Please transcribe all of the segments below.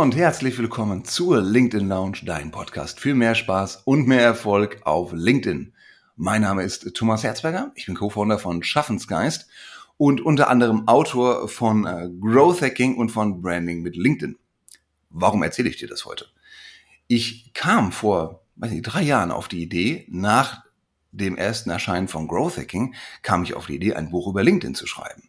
und herzlich willkommen zur LinkedIn Lounge, dein Podcast für mehr Spaß und mehr Erfolg auf LinkedIn. Mein Name ist Thomas Herzberger, ich bin Co-Founder von Schaffensgeist und unter anderem Autor von äh, Growth Hacking und von Branding mit LinkedIn. Warum erzähle ich dir das heute? Ich kam vor weiß nicht, drei Jahren auf die Idee, nach dem ersten Erscheinen von Growth Hacking kam ich auf die Idee, ein Buch über LinkedIn zu schreiben.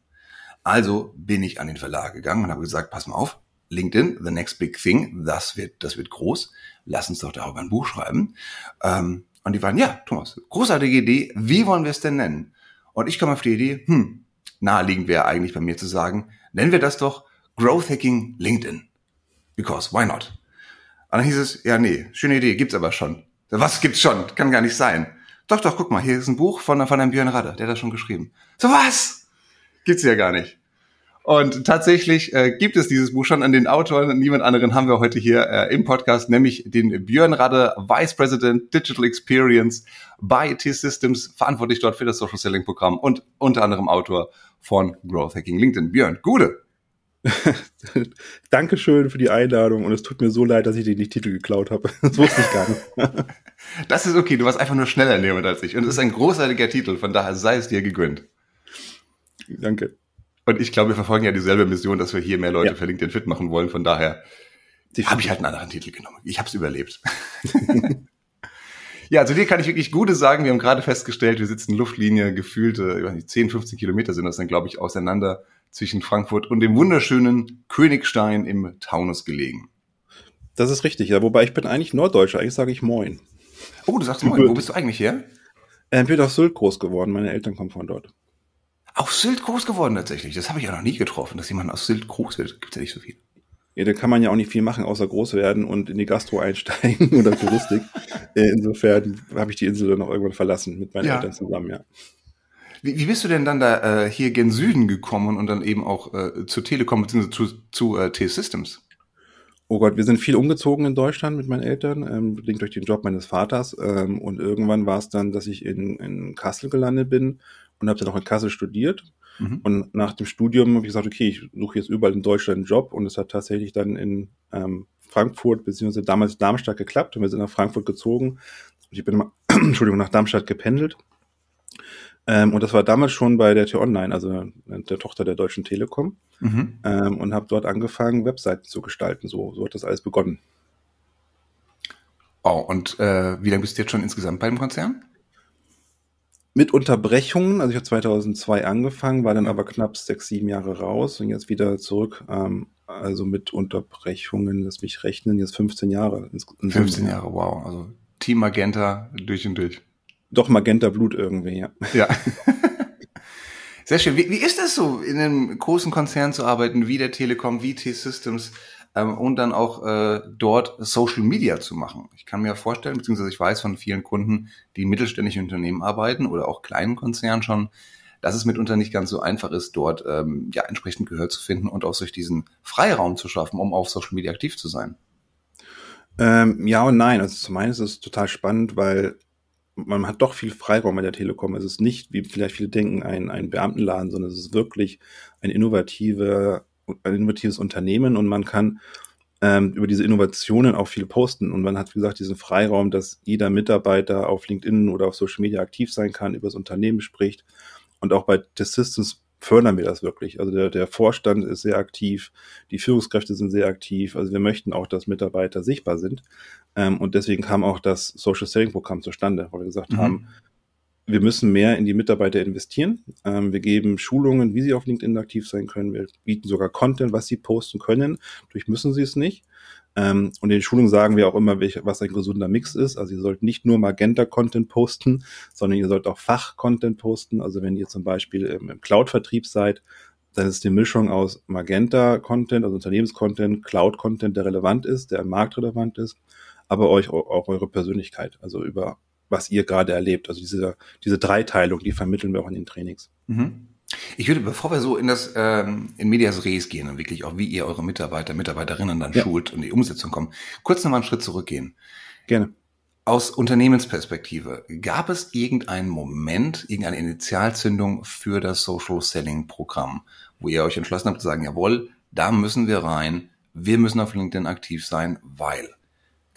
Also bin ich an den Verlag gegangen und habe gesagt, pass mal auf, LinkedIn, the next big thing, das wird, das wird groß. Lass uns doch darüber ein Buch schreiben. Ähm, und die waren, ja, Thomas, großartige Idee. Wie wollen wir es denn nennen? Und ich kam auf die Idee, hm, naheliegend wäre eigentlich bei mir zu sagen, nennen wir das doch Growth Hacking LinkedIn. Because, why not? Und dann hieß es, ja, nee, schöne Idee, gibt's aber schon. Was gibt's schon? Kann gar nicht sein. Doch, doch, guck mal, hier ist ein Buch von, von einem Björn Radder, der hat das schon geschrieben. So was? Gibt's ja gar nicht. Und tatsächlich äh, gibt es dieses Buch schon an den Autoren. Niemand anderen haben wir heute hier äh, im Podcast, nämlich den Björn Radde, Vice President Digital Experience bei T-Systems, verantwortlich dort für das Social Selling Programm und unter anderem Autor von Growth Hacking LinkedIn. Björn, gute. Dankeschön für die Einladung und es tut mir so leid, dass ich dir die Titel geklaut habe. Das wusste ich gar nicht. das ist okay, du warst einfach nur schneller in als ich. Und es ist ein großartiger Titel, von daher sei es dir gegönnt. Danke. Und ich glaube, wir verfolgen ja dieselbe Mission, dass wir hier mehr Leute ja. für LinkedIn fit machen wollen. Von daher habe ich halt einen anderen Titel genommen. Ich habe es überlebt. ja, zu dir kann ich wirklich Gute sagen. Wir haben gerade festgestellt, wir sitzen Luftlinie gefühlte, ich weiß nicht, 10, 15 Kilometer sind das dann, glaube ich, auseinander zwischen Frankfurt und dem wunderschönen Königstein im Taunus gelegen. Das ist richtig, ja. Wobei ich bin eigentlich Norddeutscher. Eigentlich sage ich Moin. Oh, du sagst Moin. Wo bist du eigentlich her? Ich bin auf Sylt groß geworden. Meine Eltern kommen von dort. Auf Sylt groß geworden tatsächlich. Das habe ich ja noch nie getroffen, dass jemand aus Sylt groß wird. Gibt ja nicht so viel. Ja, da kann man ja auch nicht viel machen, außer groß werden und in die Gastro einsteigen oder Touristik. Äh, insofern habe ich die Insel dann auch irgendwann verlassen mit meinen ja. Eltern zusammen, ja. Wie, wie bist du denn dann da äh, hier gen Süden gekommen und dann eben auch äh, zur Telekom bzw. zu, zu äh, T-Systems? Oh Gott, wir sind viel umgezogen in Deutschland mit meinen Eltern, ähm, bedingt durch den Job meines Vaters. Ähm, und irgendwann war es dann, dass ich in, in Kassel gelandet bin und habe dann auch in Kassel studiert. Mhm. Und nach dem Studium habe ich gesagt, okay, ich suche jetzt überall in Deutschland einen Job und es hat tatsächlich dann in ähm, Frankfurt beziehungsweise damals Darmstadt geklappt und wir sind nach Frankfurt gezogen. Und ich bin mal, Entschuldigung, nach Darmstadt gependelt. Ähm, und das war damals schon bei der T-Online, also der Tochter der Deutschen Telekom. Mhm. Ähm, und habe dort angefangen, Webseiten zu gestalten. So, so hat das alles begonnen. Oh, und äh, wie lange bist du jetzt schon insgesamt beim Konzern? Mit Unterbrechungen, also ich habe 2002 angefangen, war dann aber knapp sechs, sieben Jahre raus und jetzt wieder zurück. Ähm, also mit Unterbrechungen, lass mich rechnen, jetzt 15 Jahre. 15 Jahre, wow. Also Team Magenta durch und durch. Doch Magenta Blut irgendwie, ja. Ja. Sehr schön. Wie, wie ist das so, in einem großen Konzern zu arbeiten, wie der Telekom, wie T-Systems? Ähm, und dann auch äh, dort Social Media zu machen. Ich kann mir vorstellen, beziehungsweise ich weiß von vielen Kunden, die in mittelständischen Unternehmen arbeiten oder auch kleinen Konzernen schon, dass es mitunter nicht ganz so einfach ist, dort ähm, ja entsprechend Gehör zu finden und auch sich diesen Freiraum zu schaffen, um auf Social Media aktiv zu sein. Ähm, ja und nein. Also zum einen ist es total spannend, weil man hat doch viel Freiraum bei der Telekom. Es ist nicht, wie vielleicht viele denken, ein, ein Beamtenladen, sondern es ist wirklich ein innovativer ein innovatives Unternehmen und man kann ähm, über diese Innovationen auch viel posten. Und man hat, wie gesagt, diesen Freiraum, dass jeder Mitarbeiter auf LinkedIn oder auf Social Media aktiv sein kann, über das Unternehmen spricht. Und auch bei The Systems fördern wir das wirklich. Also der, der Vorstand ist sehr aktiv, die Führungskräfte sind sehr aktiv. Also wir möchten auch, dass Mitarbeiter sichtbar sind. Ähm, und deswegen kam auch das Social Selling Programm zustande, weil wir gesagt mhm. haben, wir müssen mehr in die Mitarbeiter investieren. Ähm, wir geben Schulungen, wie sie auf LinkedIn aktiv sein können. Wir bieten sogar Content, was sie posten können. Durch müssen sie es nicht. Ähm, und in den Schulungen sagen wir auch immer, welch, was ein gesunder Mix ist. Also ihr sollt nicht nur Magenta-Content posten, sondern ihr sollt auch Fach-Content posten. Also wenn ihr zum Beispiel im, im Cloud-Vertrieb seid, dann ist die Mischung aus Magenta-Content, also Unternehmens-Content, Cloud-Content, der relevant ist, der im Markt relevant ist, aber euch auch eure Persönlichkeit, also über was ihr gerade erlebt. Also diese, diese Dreiteilung, die vermitteln wir auch in den Trainings. Mhm. Ich würde, bevor wir so in das ähm, in Medias Res gehen und wirklich auch wie ihr eure Mitarbeiter, Mitarbeiterinnen dann ja. schult und die Umsetzung kommen, kurz nochmal einen Schritt zurückgehen. Gerne. Aus Unternehmensperspektive, gab es irgendeinen Moment, irgendeine Initialzündung für das Social Selling Programm, wo ihr euch entschlossen habt zu sagen, jawohl, da müssen wir rein, wir müssen auf LinkedIn aktiv sein, weil.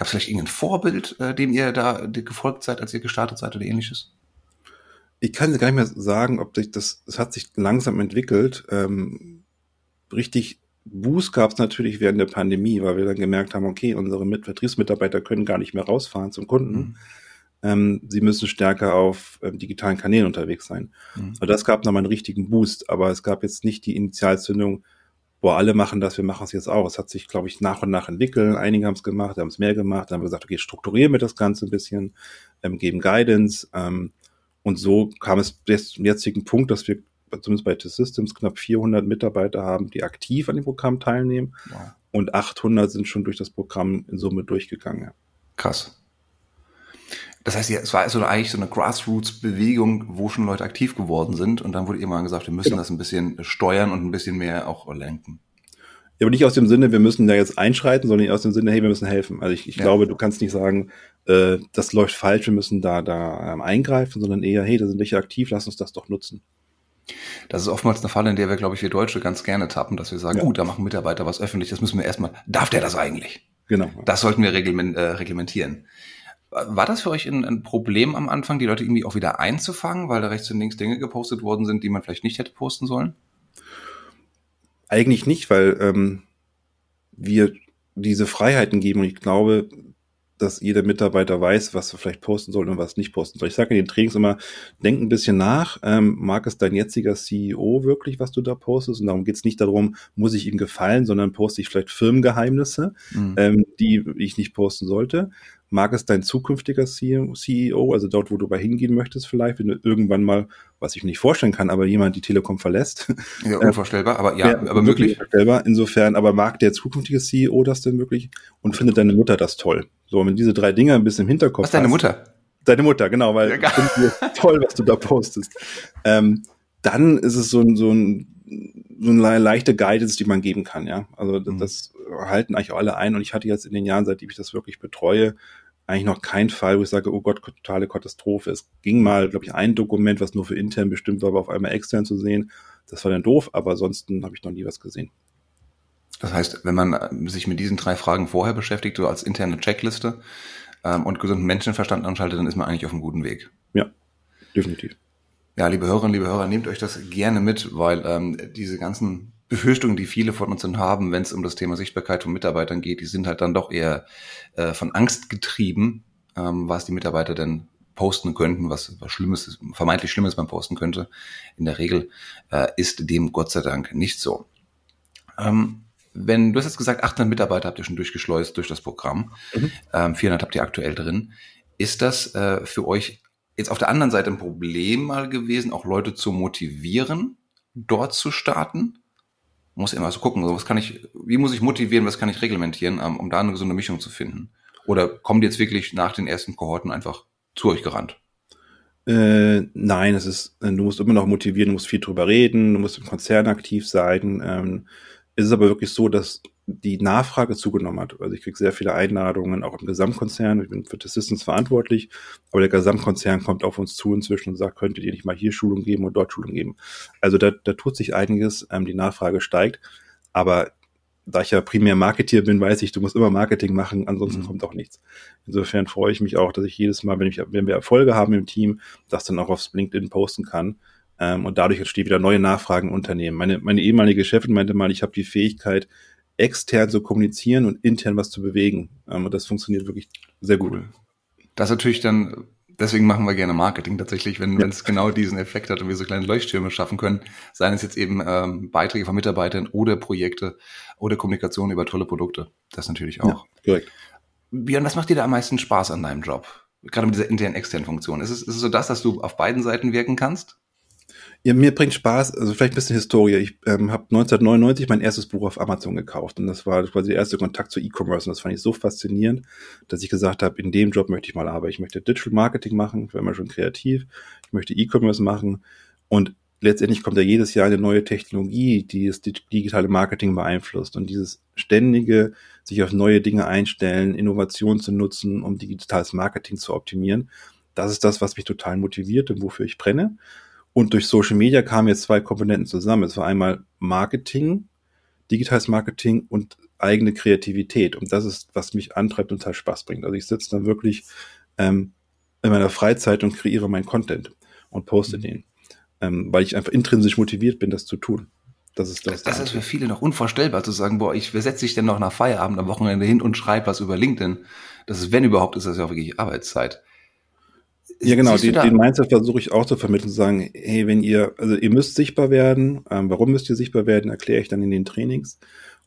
Gab es vielleicht irgendein Vorbild, äh, dem ihr da gefolgt seid, als ihr gestartet seid oder ähnliches? Ich kann gar nicht mehr sagen, ob sich das, es hat sich langsam entwickelt. Ähm, richtig Boost gab es natürlich während der Pandemie, weil wir dann gemerkt haben, okay, unsere Mit Vertriebsmitarbeiter können gar nicht mehr rausfahren zum Kunden. Mhm. Ähm, sie müssen stärker auf ähm, digitalen Kanälen unterwegs sein. Mhm. Und das gab nochmal einen richtigen Boost, aber es gab jetzt nicht die Initialzündung, boah, alle machen das, wir machen es jetzt auch. Es hat sich, glaube ich, nach und nach entwickelt. Einige haben es gemacht, haben es mehr gemacht, dann haben wir gesagt, okay, strukturieren wir das Ganze ein bisschen, ähm, geben Guidance. Ähm, und so kam es bis zum jetzigen Punkt, dass wir zumindest bei T-Systems knapp 400 Mitarbeiter haben, die aktiv an dem Programm teilnehmen. Wow. Und 800 sind schon durch das Programm in Summe durchgegangen. Krass. Das heißt, es war so eigentlich so eine Grassroots-Bewegung, wo schon Leute aktiv geworden sind. Und dann wurde irgendwann gesagt, wir müssen genau. das ein bisschen steuern und ein bisschen mehr auch lenken. Ja, aber nicht aus dem Sinne, wir müssen da jetzt einschreiten, sondern aus dem Sinne, hey, wir müssen helfen. Also ich, ich ja. glaube, du kannst nicht sagen, äh, das läuft falsch, wir müssen da, da ähm, eingreifen, sondern eher, hey, da sind welche aktiv, lass uns das doch nutzen. Das ist oftmals eine Falle, in der wir, glaube ich, wir Deutsche ganz gerne tappen, dass wir sagen, ja. gut, da machen Mitarbeiter was öffentlich, das müssen wir erstmal, darf der das eigentlich? Genau. Das sollten wir reglement, äh, reglementieren. War das für euch ein, ein, Problem am Anfang, die Leute irgendwie auch wieder einzufangen, weil da rechts und links Dinge gepostet worden sind, die man vielleicht nicht hätte posten sollen? Eigentlich nicht, weil ähm, wir diese Freiheiten geben und ich glaube, dass jeder Mitarbeiter weiß, was er vielleicht posten soll und was nicht posten soll. Ich sage in den Trainings immer, denk ein bisschen nach, ähm, mag es dein jetziger CEO wirklich, was du da postest? Und darum geht es nicht darum, muss ich ihm gefallen, sondern poste ich vielleicht Firmengeheimnisse, mhm. ähm, die ich nicht posten sollte. Mag es dein zukünftiger CEO, also dort, wo du bei hingehen möchtest, vielleicht, wenn du irgendwann mal, was ich mir nicht vorstellen kann, aber jemand die Telekom verlässt. Ja, unvorstellbar, aber ja, aber möglich. Unvorstellbar. Insofern, aber mag der zukünftige CEO das denn wirklich und findet deine Mutter das toll? So, wenn diese drei Dinge ein bisschen im Hinterkopf Was deine Mutter? Deine Mutter, genau, weil ja, ich finde toll, was du da postest. Ähm, dann ist es so ein, so ein so eine leichte Guidance, die man geben kann, ja. Also das, mhm. das halten eigentlich auch alle ein und ich hatte jetzt in den Jahren, seitdem ich das wirklich betreue, eigentlich noch kein Fall, wo ich sage, oh Gott, totale Katastrophe. Es ging mal, glaube ich, ein Dokument, was nur für intern bestimmt war, aber auf einmal extern zu sehen. Das war dann doof, aber ansonsten habe ich noch nie was gesehen. Das heißt, wenn man äh, sich mit diesen drei Fragen vorher beschäftigt, so als interne Checkliste ähm, und gesunden Menschenverstand anschaltet, dann ist man eigentlich auf einem guten Weg. Ja, definitiv. Ja, liebe Hörerinnen, liebe Hörer, nehmt euch das gerne mit, weil ähm, diese ganzen Befürchtungen, die viele von uns haben, wenn es um das Thema Sichtbarkeit von Mitarbeitern geht, die sind halt dann doch eher äh, von Angst getrieben, ähm, was die Mitarbeiter denn posten könnten, was, was Schlimmes, vermeintlich Schlimmes man posten könnte. In der Regel äh, ist dem Gott sei Dank nicht so. Ähm, wenn du hast jetzt gesagt, 800 Mitarbeiter habt ihr schon durchgeschleust durch das Programm, mhm. ähm, 400 habt ihr aktuell drin. Ist das äh, für euch jetzt auf der anderen Seite ein Problem mal gewesen, auch Leute zu motivieren, dort zu starten? Muss immer so gucken, was kann ich, wie muss ich motivieren, was kann ich reglementieren, um, um da eine gesunde Mischung zu finden? Oder kommt jetzt wirklich nach den ersten Kohorten einfach zu euch gerannt? Äh, nein, es ist, du musst immer noch motivieren, du musst viel drüber reden, du musst im Konzern aktiv sein. Ähm, es ist aber wirklich so, dass die Nachfrage zugenommen hat. Also ich kriege sehr viele Einladungen, auch im Gesamtkonzern. Ich bin für T-Systems verantwortlich, aber der Gesamtkonzern kommt auf uns zu inzwischen und sagt, könntet ihr nicht mal hier Schulung geben und dort Schulung geben. Also da, da tut sich einiges, ähm, die Nachfrage steigt, aber da ich ja primär Marketier bin, weiß ich, du musst immer Marketing machen, ansonsten mhm. kommt auch nichts. Insofern freue ich mich auch, dass ich jedes Mal, wenn, ich, wenn wir Erfolge haben im Team, das dann auch aufs LinkedIn posten kann. Ähm, und dadurch entstehen wieder neue Nachfragen im Unternehmen. Meine, meine ehemalige Chefin meinte mal, ich habe die Fähigkeit, extern zu kommunizieren und intern was zu bewegen. Ähm, und das funktioniert wirklich sehr gut. Cool. Das natürlich dann, deswegen machen wir gerne Marketing tatsächlich, wenn ja. es genau diesen Effekt hat und wir so kleine Leuchttürme schaffen können, seien es jetzt eben ähm, Beiträge von Mitarbeitern oder Projekte oder Kommunikation über tolle Produkte. Das natürlich auch. Ja, korrekt. Björn, was macht dir da am meisten Spaß an deinem Job? Gerade mit dieser internen, externen Funktion. Ist es, ist es so das, dass du auf beiden Seiten wirken kannst? Ja, mir bringt Spaß, also vielleicht ein bisschen Historie. Ich ähm, habe 1999 mein erstes Buch auf Amazon gekauft und das war quasi der erste Kontakt zu E-Commerce und das fand ich so faszinierend, dass ich gesagt habe, in dem Job möchte ich mal arbeiten. Ich möchte Digital Marketing machen, ich war immer schon kreativ, ich möchte E-Commerce machen und letztendlich kommt ja jedes Jahr eine neue Technologie, die das digitale Marketing beeinflusst und dieses ständige sich auf neue Dinge einstellen, Innovation zu nutzen, um digitales Marketing zu optimieren, das ist das, was mich total motiviert und wofür ich brenne. Und durch Social Media kamen jetzt zwei Komponenten zusammen. Es war einmal Marketing, digitales Marketing und eigene Kreativität. Und das ist, was mich antreibt und total Spaß bringt. Also ich sitze dann wirklich ähm, in meiner Freizeit und kreiere meinen Content und poste mhm. den, ähm, weil ich einfach intrinsisch motiviert bin, das zu tun. Das ist das. Das ist für viele noch unvorstellbar zu sagen, boah, ich, wer setzt sich denn noch nach Feierabend am Wochenende hin und schreibt was über LinkedIn? Das ist, wenn überhaupt, ist das ja auch wirklich Arbeitszeit. Ja, genau, den, den Mindset versuche ich auch zu vermitteln, zu sagen, hey, wenn ihr, also ihr müsst sichtbar werden, ähm, warum müsst ihr sichtbar werden, erkläre ich dann in den Trainings.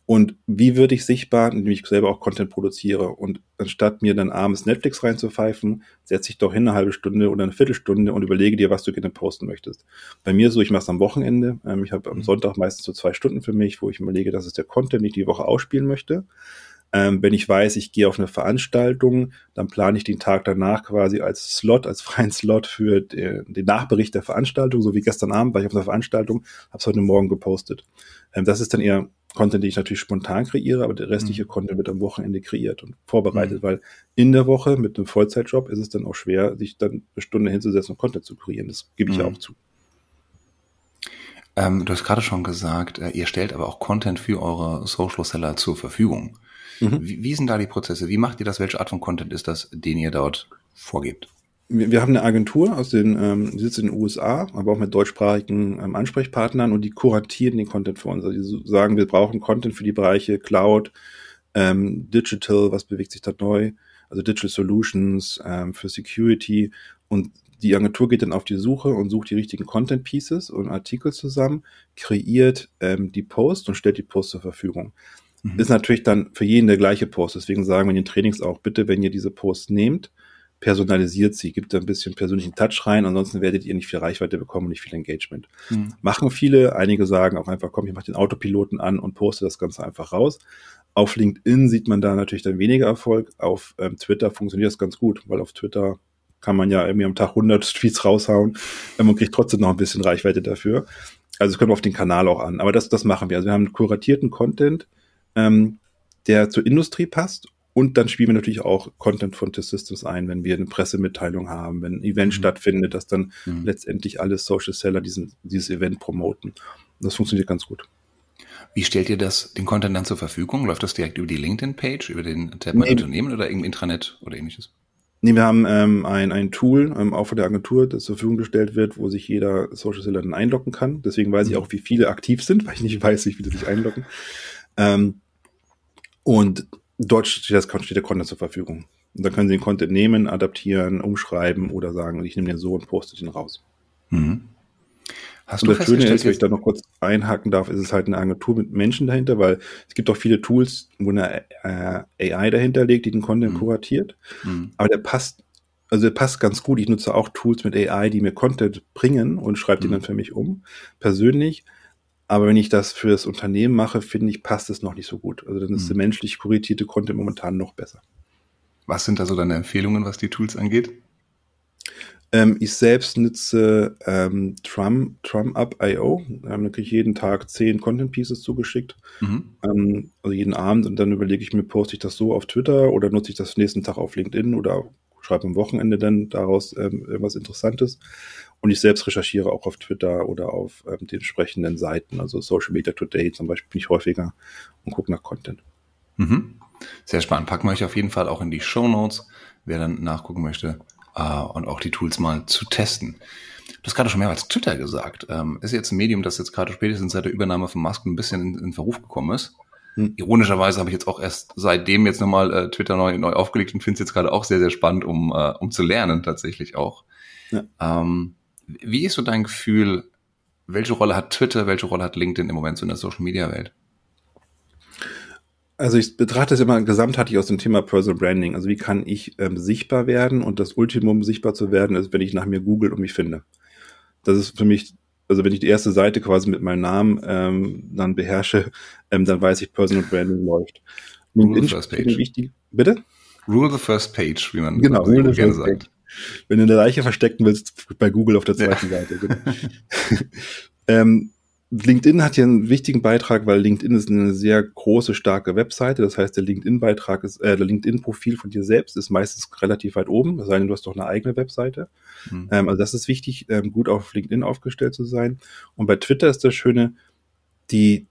Und wie würde ich sichtbar, indem ich selber auch Content produziere? Und anstatt mir dann abends Netflix reinzupfeifen, setze ich doch hin eine halbe Stunde oder eine Viertelstunde und überlege dir, was du gerne posten möchtest. Bei mir so, ich mache es am Wochenende. Ähm, ich habe am mhm. Sonntag meistens so zwei Stunden für mich, wo ich überlege, das ist der Content, den ich die Woche ausspielen möchte. Ähm, wenn ich weiß, ich gehe auf eine Veranstaltung, dann plane ich den Tag danach quasi als Slot, als freien Slot für den, den Nachbericht der Veranstaltung, so wie gestern Abend war ich auf einer Veranstaltung, habe es heute Morgen gepostet. Ähm, das ist dann eher Content, den ich natürlich spontan kreiere, aber der restliche mhm. Content wird am Wochenende kreiert und vorbereitet, mhm. weil in der Woche mit einem Vollzeitjob ist es dann auch schwer, sich dann eine Stunde hinzusetzen und Content zu kreieren. Das gebe ich mhm. ja auch zu. Ähm, du hast gerade schon gesagt, äh, ihr stellt aber auch Content für eure Social Seller zur Verfügung. Mhm. Wie, wie sind da die Prozesse? Wie macht ihr das? Welche Art von Content ist das, den ihr dort vorgebt? wir, wir haben eine Agentur aus den, ähm, die sitzt in den USA, aber auch mit deutschsprachigen ähm, Ansprechpartnern und die kuratieren den Content für uns. Also die sagen, wir brauchen Content für die Bereiche Cloud, ähm, Digital, was bewegt sich da neu, also Digital Solutions, ähm, für Security und die Agentur geht dann auf die Suche und sucht die richtigen Content Pieces und Artikel zusammen, kreiert ähm, die Post und stellt die Post zur Verfügung. Mhm. Ist natürlich dann für jeden der gleiche Post. Deswegen sagen wir in den Trainings auch, bitte, wenn ihr diese Post nehmt, personalisiert sie, gibt da ein bisschen persönlichen Touch rein, ansonsten werdet ihr nicht viel Reichweite bekommen und nicht viel Engagement. Mhm. Machen viele, einige sagen auch einfach, komm, ich mache den Autopiloten an und poste das Ganze einfach raus. Auf LinkedIn sieht man da natürlich dann weniger Erfolg, auf ähm, Twitter funktioniert das ganz gut, weil auf Twitter kann man ja irgendwie am Tag 100 Tweets raushauen ähm, und kriegt trotzdem noch ein bisschen Reichweite dafür. Also es kommt auf den Kanal auch an, aber das, das machen wir. Also wir haben kuratierten Content, ähm, der zur Industrie passt und dann spielen wir natürlich auch Content von T-Systems ein, wenn wir eine Pressemitteilung haben, wenn ein Event mhm. stattfindet, dass dann mhm. letztendlich alle Social Seller diesen, dieses Event promoten. Das funktioniert ganz gut. Wie stellt ihr das, den Content dann zur Verfügung? Läuft das direkt über die LinkedIn-Page, über den Tab nee. Unternehmen oder im Intranet oder ähnliches? Nee, wir haben ähm, ein, ein Tool, ähm, auch von der Agentur, das zur Verfügung gestellt wird, wo sich jeder Social Seller dann einloggen kann. Deswegen weiß ich mhm. auch, wie viele aktiv sind, weil ich nicht weiß, wie viele sich einloggen. Ähm, und dort steht, das, steht der Content zur Verfügung. Und dann können Sie den Content nehmen, adaptieren, umschreiben oder sagen, ich nehme den so und poste den raus. Mhm. Hast und du das Schöne ist, wenn ich da noch kurz einhaken darf, ist es halt eine Agentur mit Menschen dahinter, weil es gibt auch viele Tools, wo eine äh, AI dahinter liegt, die den Content mhm. kuratiert. Mhm. Aber der passt, also der passt ganz gut. Ich nutze auch Tools mit AI, die mir Content bringen und schreibe mhm. den dann für mich um, persönlich. Aber wenn ich das für das Unternehmen mache, finde ich, passt es noch nicht so gut. Also dann ist mhm. der menschlich kuratierte Content momentan noch besser. Was sind da so deine Empfehlungen, was die Tools angeht? Ähm, ich selbst nutze ähm, Trum, TrumUp.io. Ähm, da kriege ich jeden Tag zehn Content Pieces zugeschickt. Mhm. Ähm, also jeden Abend. Und dann überlege ich mir, poste ich das so auf Twitter oder nutze ich das nächsten Tag auf LinkedIn oder schreibe am Wochenende dann daraus ähm, irgendwas Interessantes. Und ich selbst recherchiere auch auf Twitter oder auf ähm, den entsprechenden Seiten, also Social Media Today zum Beispiel, bin ich häufiger und gucke nach Content. Mhm. Sehr spannend. Packen wir euch auf jeden Fall auch in die Show Notes, wer dann nachgucken möchte äh, und auch die Tools mal zu testen. Du hast gerade schon mehrmals Twitter gesagt. Ähm, ist jetzt ein Medium, das jetzt gerade spätestens seit der Übernahme von Musk ein bisschen in, in Verruf gekommen ist. Hm. Ironischerweise habe ich jetzt auch erst seitdem jetzt nochmal äh, Twitter neu, neu aufgelegt und finde es jetzt gerade auch sehr, sehr spannend, um, äh, um zu lernen tatsächlich auch. Ja. Ähm, wie ist so dein Gefühl, welche Rolle hat Twitter, welche Rolle hat LinkedIn im Moment so in der Social Media Welt? Also ich betrachte es immer gesamtheitlich aus dem Thema Personal Branding. Also wie kann ich ähm, sichtbar werden und das Ultimum sichtbar zu werden ist, wenn ich nach mir google und mich finde. Das ist für mich, also wenn ich die erste Seite quasi mit meinem Namen ähm, dann beherrsche, ähm, dann weiß ich, Personal Branding läuft. Rule the first page. Wichtig, bitte? Rule the first page, wie man genau, rule the first sagt. Page. Wenn du eine Leiche verstecken willst, bei Google auf der zweiten ja. Seite. Ähm, LinkedIn hat hier einen wichtigen Beitrag, weil LinkedIn ist eine sehr große, starke Webseite. Das heißt, der LinkedIn-Beitrag ist, äh, der LinkedIn-Profil von dir selbst ist meistens relativ weit oben, es sei denn, du hast doch eine eigene Webseite. Mhm. Ähm, also das ist wichtig, ähm, gut auf LinkedIn aufgestellt zu sein. Und bei Twitter ist das Schöne, die,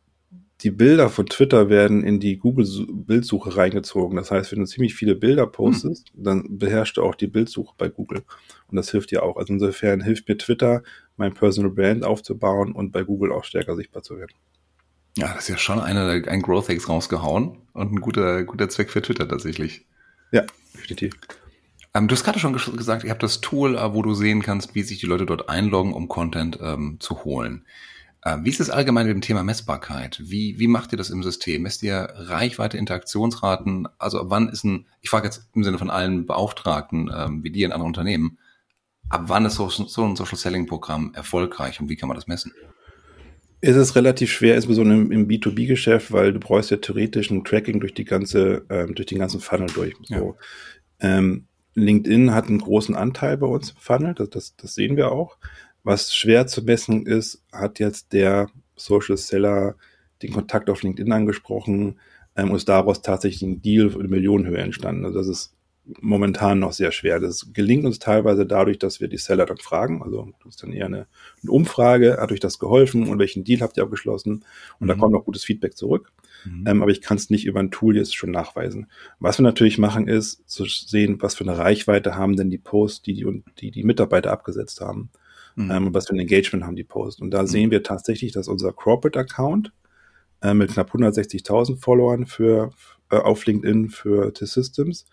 die Bilder von Twitter werden in die Google-Bildsuche reingezogen. Das heißt, wenn du ziemlich viele Bilder postest, hm. dann beherrschst du auch die Bildsuche bei Google. Und das hilft dir auch. Also insofern hilft mir Twitter, mein Personal Brand aufzubauen und bei Google auch stärker sichtbar zu werden. Ja, das ist ja schon eine, ein Growth Hacks rausgehauen und ein guter, guter Zweck für Twitter tatsächlich. Ja, definitiv. Ähm, du hast gerade schon gesagt, ihr habt das Tool, äh, wo du sehen kannst, wie sich die Leute dort einloggen, um Content ähm, zu holen. Äh, wie ist es allgemein mit dem Thema Messbarkeit? Wie, wie macht ihr das im System? Messt ihr Reichweite, Interaktionsraten? Also wann ist ein, ich frage jetzt im Sinne von allen Beauftragten, ähm, wie die in anderen Unternehmen, ab wann ist so, so ein Social Selling Programm erfolgreich und wie kann man das messen? ist es relativ schwer, insbesondere im, im B2B-Geschäft, weil du brauchst ja theoretisch ein Tracking durch die ganze, ähm, durch den ganzen Funnel durch. So. Ja. Ähm, LinkedIn hat einen großen Anteil bei uns im Funnel, das, das, das sehen wir auch. Was schwer zu messen ist, hat jetzt der Social Seller den Kontakt auf LinkedIn angesprochen ähm, und ist daraus tatsächlich ein Deal in Millionenhöhe entstanden. Also das ist momentan noch sehr schwer. Das gelingt uns teilweise dadurch, dass wir die Seller dann fragen. Also das ist dann eher eine, eine Umfrage, hat euch das geholfen und welchen Deal habt ihr abgeschlossen? Und mhm. da kommt auch gutes Feedback zurück. Mhm. Ähm, aber ich kann es nicht über ein Tool jetzt schon nachweisen. Was wir natürlich machen, ist zu sehen, was für eine Reichweite haben denn die Posts, die die, die, die Mitarbeiter abgesetzt haben. Mhm. Ähm, und was für ein Engagement haben die Posts. Und da mhm. sehen wir tatsächlich, dass unser Corporate Account äh, mit knapp 160.000 Followern für, äh, auf LinkedIn für T-Systems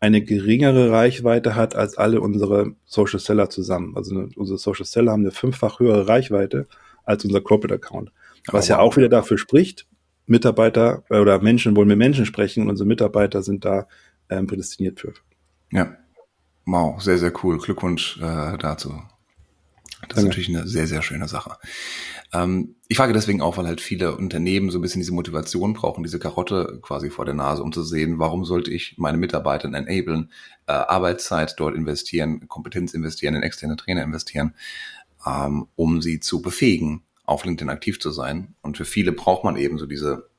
eine geringere Reichweite hat als alle unsere Social Seller zusammen. Also eine, unsere Social Seller haben eine fünffach höhere Reichweite als unser Corporate Account. Was oh, ja auch wieder dafür spricht, Mitarbeiter äh, oder Menschen wollen mit Menschen sprechen und unsere Mitarbeiter sind da ähm, prädestiniert für. Ja. Wow, sehr, sehr cool. Glückwunsch äh, dazu. Das ist natürlich eine sehr, sehr schöne Sache. Ähm, ich frage deswegen auch, weil halt viele Unternehmen so ein bisschen diese Motivation brauchen, diese Karotte quasi vor der Nase, um zu sehen, warum sollte ich meine Mitarbeiter enablen, äh, Arbeitszeit dort investieren, Kompetenz investieren, in externe Trainer investieren, ähm, um sie zu befähigen, auf LinkedIn aktiv zu sein. Und für viele braucht man eben so diese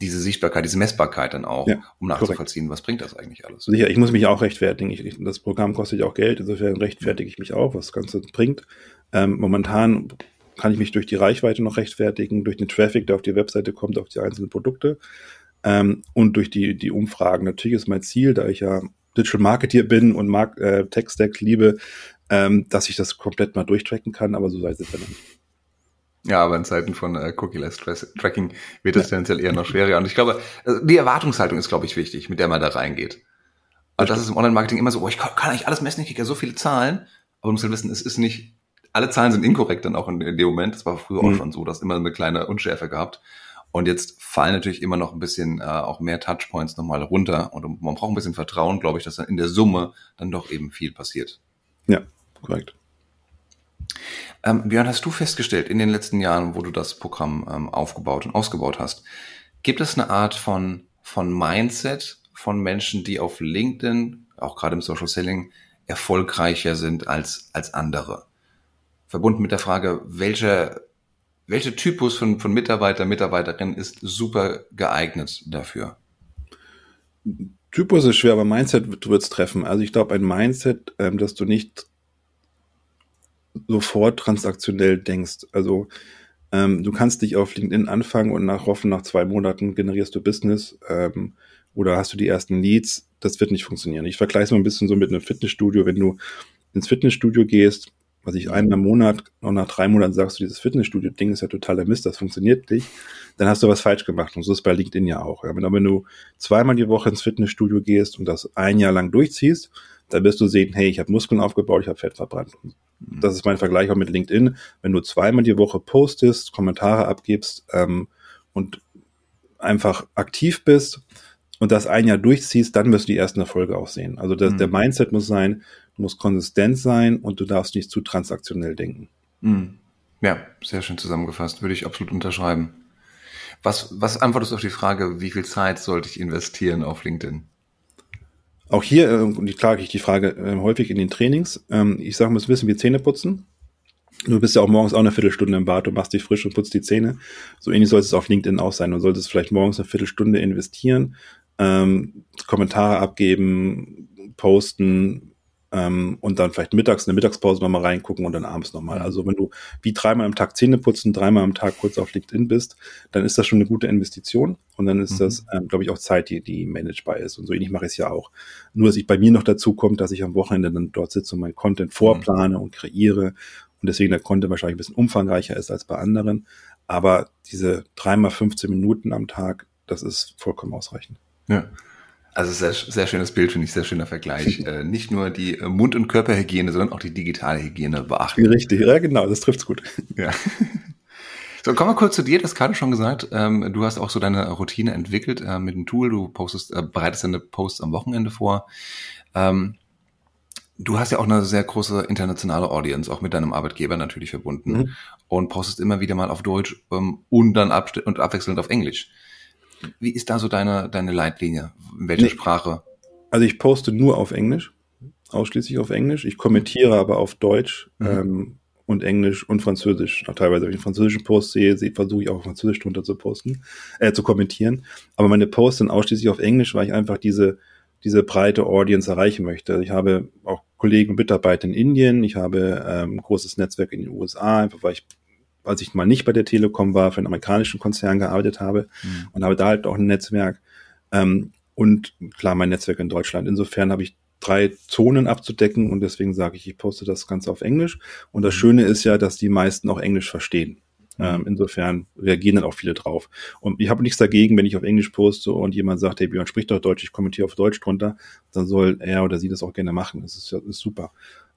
diese Sichtbarkeit, diese Messbarkeit dann auch, ja, um nachzuvollziehen, korrekt. was bringt das eigentlich alles. Sicher, ich muss mich auch rechtfertigen. Ich, das Programm kostet ja auch Geld, insofern rechtfertige ich mich auch, was das Ganze bringt. Ähm, momentan kann ich mich durch die Reichweite noch rechtfertigen, durch den Traffic, der auf die Webseite kommt, auf die einzelnen Produkte ähm, und durch die, die Umfragen. Natürlich ist mein Ziel, da ich ja Digital Marketeer bin und Mark, äh, Tech Stack liebe, ähm, dass ich das komplett mal durchtracken kann, aber so sei es dann nicht. Ja, aber in Zeiten von äh, Cookie-less Tracking wird das ja. tendenziell eher noch schwerer. Und ich glaube, also die Erwartungshaltung ist, glaube ich, wichtig, mit der man da reingeht. Also das ist im Online-Marketing immer so, oh, ich kann, kann eigentlich alles messen, ich kriege ja so viele Zahlen. Aber du musst ja wissen, es ist nicht, alle Zahlen sind inkorrekt dann auch in, in dem Moment. Das war früher mhm. auch schon so, dass immer eine kleine Unschärfe gehabt. Und jetzt fallen natürlich immer noch ein bisschen äh, auch mehr Touchpoints nochmal runter. Und man braucht ein bisschen Vertrauen, glaube ich, dass dann in der Summe dann doch eben viel passiert. Ja, korrekt. Ähm, Björn, hast du festgestellt in den letzten Jahren, wo du das Programm ähm, aufgebaut und ausgebaut hast, gibt es eine Art von, von Mindset von Menschen, die auf LinkedIn, auch gerade im Social Selling, erfolgreicher sind als, als andere? Verbunden mit der Frage, welcher, welcher Typus von, von Mitarbeiter, Mitarbeiterin ist super geeignet dafür? Typus ist schwer, aber Mindset wird es treffen. Also ich glaube, ein Mindset, ähm, dass du nicht sofort transaktionell denkst. Also ähm, du kannst dich auf LinkedIn anfangen und nach hoffen, nach zwei Monaten generierst du Business ähm, oder hast du die ersten Leads. Das wird nicht funktionieren. Ich vergleiche es mal ein bisschen so mit einem Fitnessstudio. Wenn du ins Fitnessstudio gehst, was ich einmal im Monat und nach drei Monaten sagst du, dieses Fitnessstudio-Ding ist ja totaler Mist, das funktioniert nicht, dann hast du was falsch gemacht. Und so ist bei LinkedIn ja auch. Ja. Wenn, wenn du zweimal die Woche ins Fitnessstudio gehst und das ein Jahr lang durchziehst, dann wirst du sehen, hey, ich habe Muskeln aufgebaut, ich habe Fett verbrannt. Mhm. Das ist mein Vergleich auch mit LinkedIn. Wenn du zweimal die Woche postest, Kommentare abgibst ähm, und einfach aktiv bist und das ein Jahr durchziehst, dann wirst du die ersten Erfolge auch sehen. Also das, mhm. der Mindset muss sein, du musst konsistent sein und du darfst nicht zu transaktionell denken. Mhm. Ja, sehr schön zusammengefasst. Würde ich absolut unterschreiben. Was, was antwortest du auf die Frage, wie viel Zeit sollte ich investieren auf LinkedIn? Auch hier, äh, und ich klage ich die Frage äh, häufig in den Trainings, ähm, ich sage es wissen wie Zähne putzen. Du bist ja auch morgens auch eine Viertelstunde im Bad, du machst dich frisch und putzt die Zähne. So ähnlich soll es auf LinkedIn auch sein. Du solltest vielleicht morgens eine Viertelstunde investieren, ähm, Kommentare abgeben, posten, ähm, und dann vielleicht mittags, eine Mittagspause nochmal reingucken und dann abends nochmal. Mhm. Also wenn du wie dreimal am Tag Zähne putzen, dreimal am Tag kurz auf LinkedIn bist, dann ist das schon eine gute Investition und dann ist Mhm. das, ähm, glaube ich, auch Zeit, die, die managebar ist und so ähnlich mache ich es ja auch. Nur, dass ich bei mir noch dazu kommt, dass ich am Wochenende dann dort sitze und meinen Content vorplane und kreiere und deswegen der Content wahrscheinlich ein bisschen umfangreicher ist als bei anderen. Aber diese dreimal 15 Minuten am Tag, das ist vollkommen ausreichend. Ja. Also sehr, sehr schönes Bild, finde ich, sehr schöner Vergleich. äh, nicht nur die äh, Mund- und Körperhygiene, sondern auch die digitale Hygiene beachten. Richtig, ja genau, das trifft's gut. Ja. So, kommen wir kurz zu dir, das gerade schon gesagt. Ähm, du hast auch so deine Routine entwickelt äh, mit dem Tool. Du postest, äh, bereitest deine Posts am Wochenende vor. Ähm, du hast ja auch eine sehr große internationale Audience, auch mit deinem Arbeitgeber natürlich verbunden Mhm. und postest immer wieder mal auf Deutsch ähm, und dann abst und abwechselnd auf Englisch. Wie ist da so deine, deine Leitlinie? In welcher Nee. Sprache? Also ich poste nur auf Englisch, ausschließlich auf Englisch. Ich kommentiere aber auf Deutsch Mhm. ähm, und Englisch und Französisch. Auch teilweise, wenn ich einen französischen Post sehe, versuche ich auch auf Französisch drunter zu posten, äh, zu kommentieren. Aber meine Posts sind ausschließlich auf Englisch, weil ich einfach diese, diese breite Audience erreichen möchte. Also Ich habe auch Kollegen und Mitarbeiter in Indien, ich habe ähm, ein großes Netzwerk in den USA, einfach weil ich als ich mal nicht bei der Telekom war, für einen amerikanischen Konzern gearbeitet habe Mhm. und habe da halt auch ein Netzwerk. Ähm, und klar, mein Netzwerk in Deutschland. Insofern habe ich drei Zonen abzudecken und deswegen sage ich, ich poste das Ganze auf Englisch. Und das Mhm. Schöne ist ja, dass die meisten auch Englisch verstehen. Ähm, insofern reagieren dann auch viele drauf. Und ich habe nichts dagegen, wenn ich auf Englisch poste und jemand sagt, hey Björn, sprich doch Deutsch, ich kommentiere auf Deutsch drunter, dann soll er oder sie das auch gerne machen. Das ist, ja- ist super.